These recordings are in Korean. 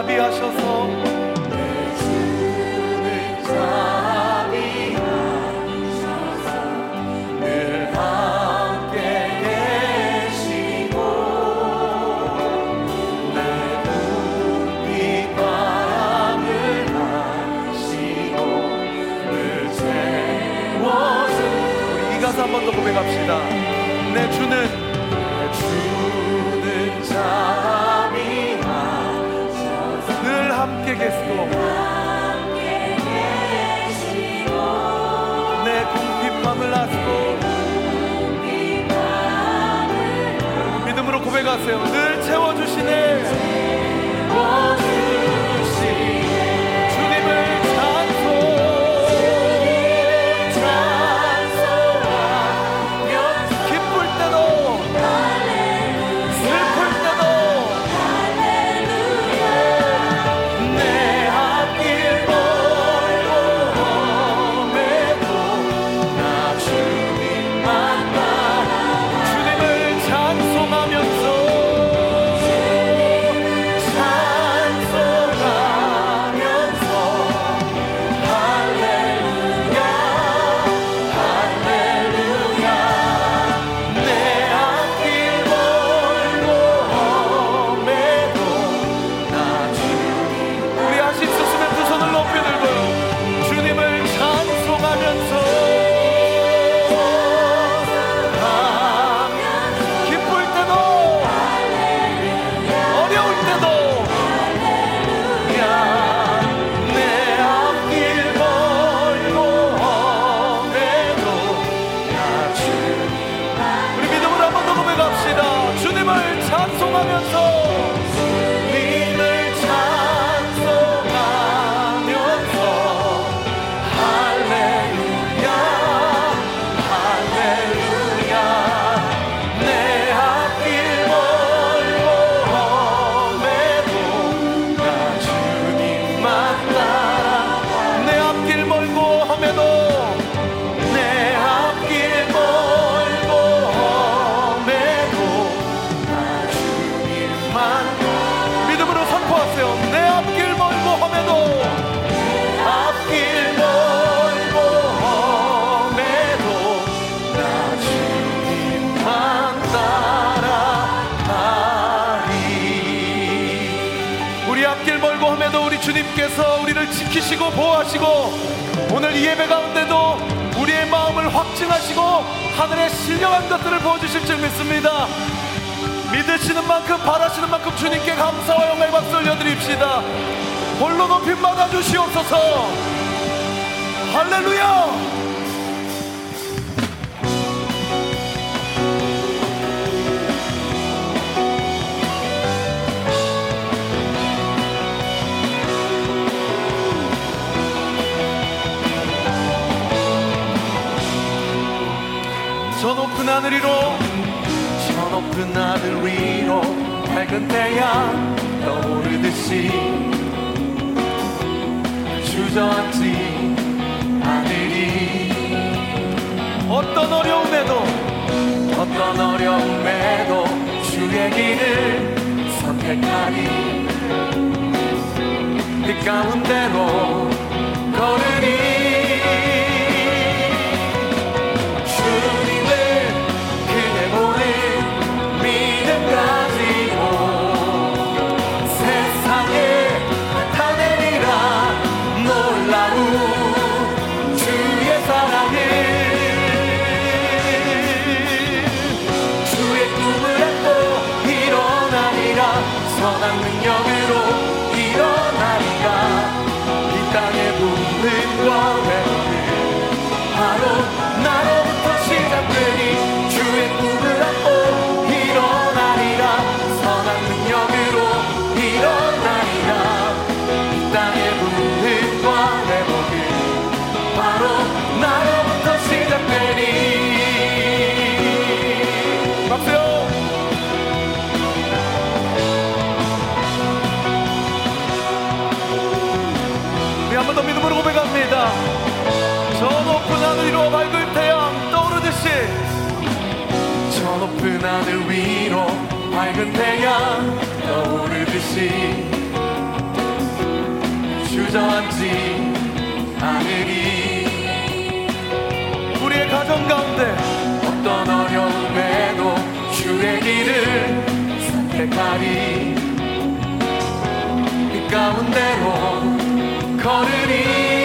Rabbi Asher. 찬송하면서. 주님께서 우리를 지키시고 보호하시고 오늘 이 예배 가운데도 우리의 마음을 확증하시고 하늘의 신령한 것들을 보여주실 줄 믿습니다. 믿으시는 만큼 바라시는 만큼 주님께 감사와 영광의 박수 올려드립시다. 홀로 높임 받아주시옵소서. 할렐루야! 하늘 위로 저 높은 하늘 위로 밝은 태양 떠오르듯이 주저앉지 하늘이. 어떤 어려움에도 어떤 어려움에도 주의 길을 선택하니 그 가운데로 걸으니 선한 능력을 리 하늘 위로 밝은 태양 떠오르듯이. 주저앉지 않으리. 우리의 가정 가운데 어떤 어려움에도 주의 길을 선택하리. 그 가운데로 걸으리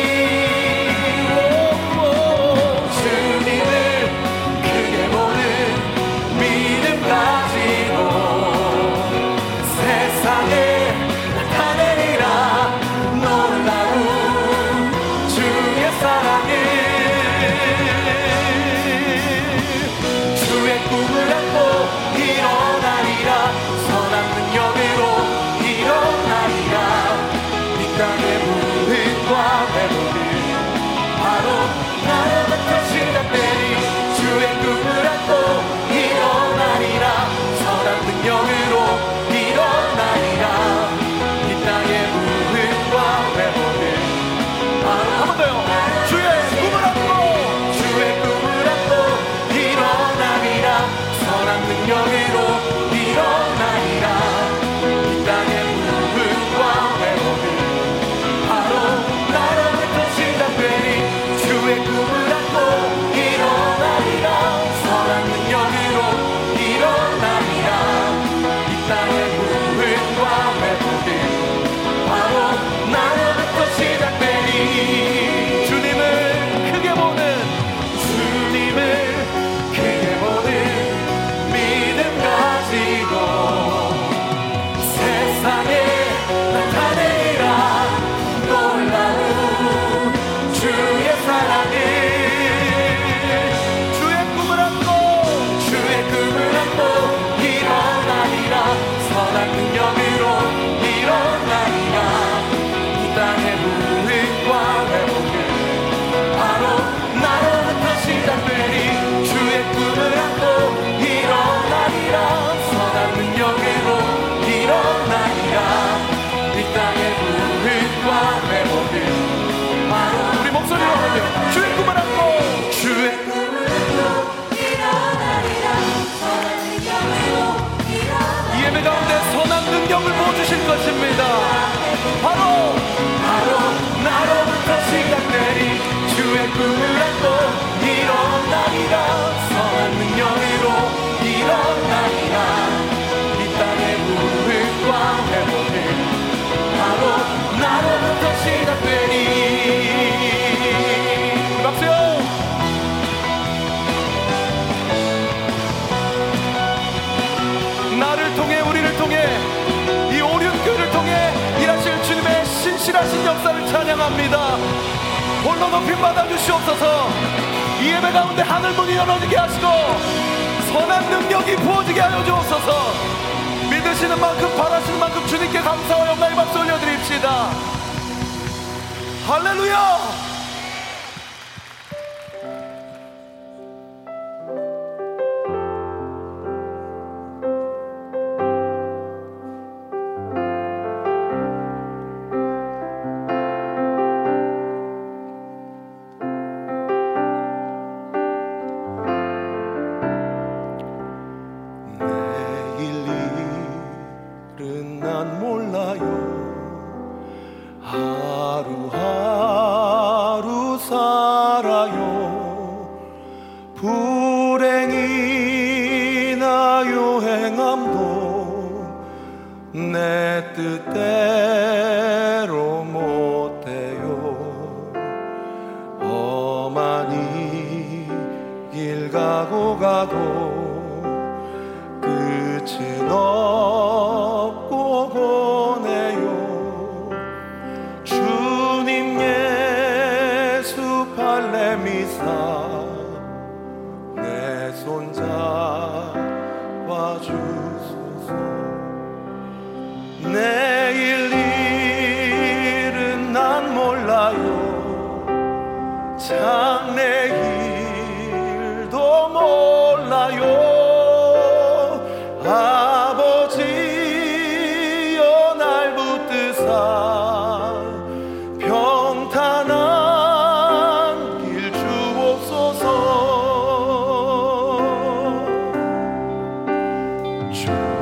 역사를 찬양합니다. 홀로 높이 받아 주시옵소서. 이 예배 가운데 하늘 문이 열어지게 하시고 선한 능력이 부어지게 하여 주옵소서. 믿으시는 만큼 바라시는 만큼 주님께 감사와 영광의 박수 올려드립시다. 할렐루야! 하루하루 살아요. 불행이나 요행함도 내 뜻대로 못해요. 어머니 길 가고 가도 이사 내 손잡아 주소서. 내 sure.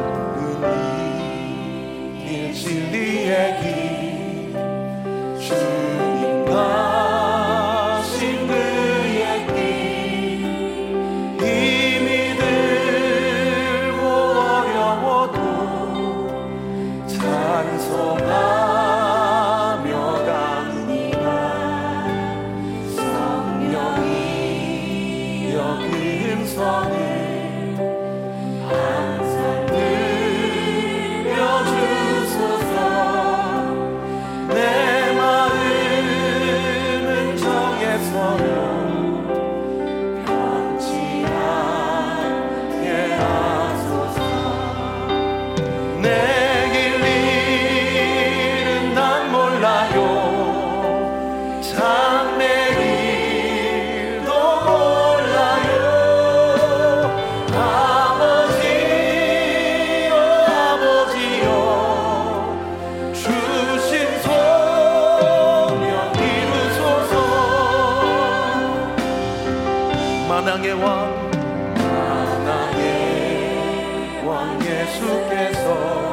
만왕의 왕. 만왕의 왕 예수께서.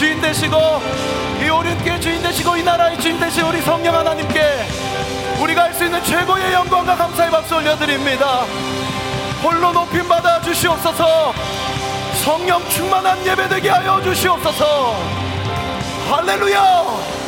주인 되시고 이 오륜교의 주인 되시고 이 나라의 주인 되신 우리 성령 하나님께 우리가 할 수 있는 최고의 영광과 감사의 박수 올려드립니다. 홀로 높임 받아 주시옵소서 성령 충만한 예배 되게 하여 주시옵소서. 할렐루야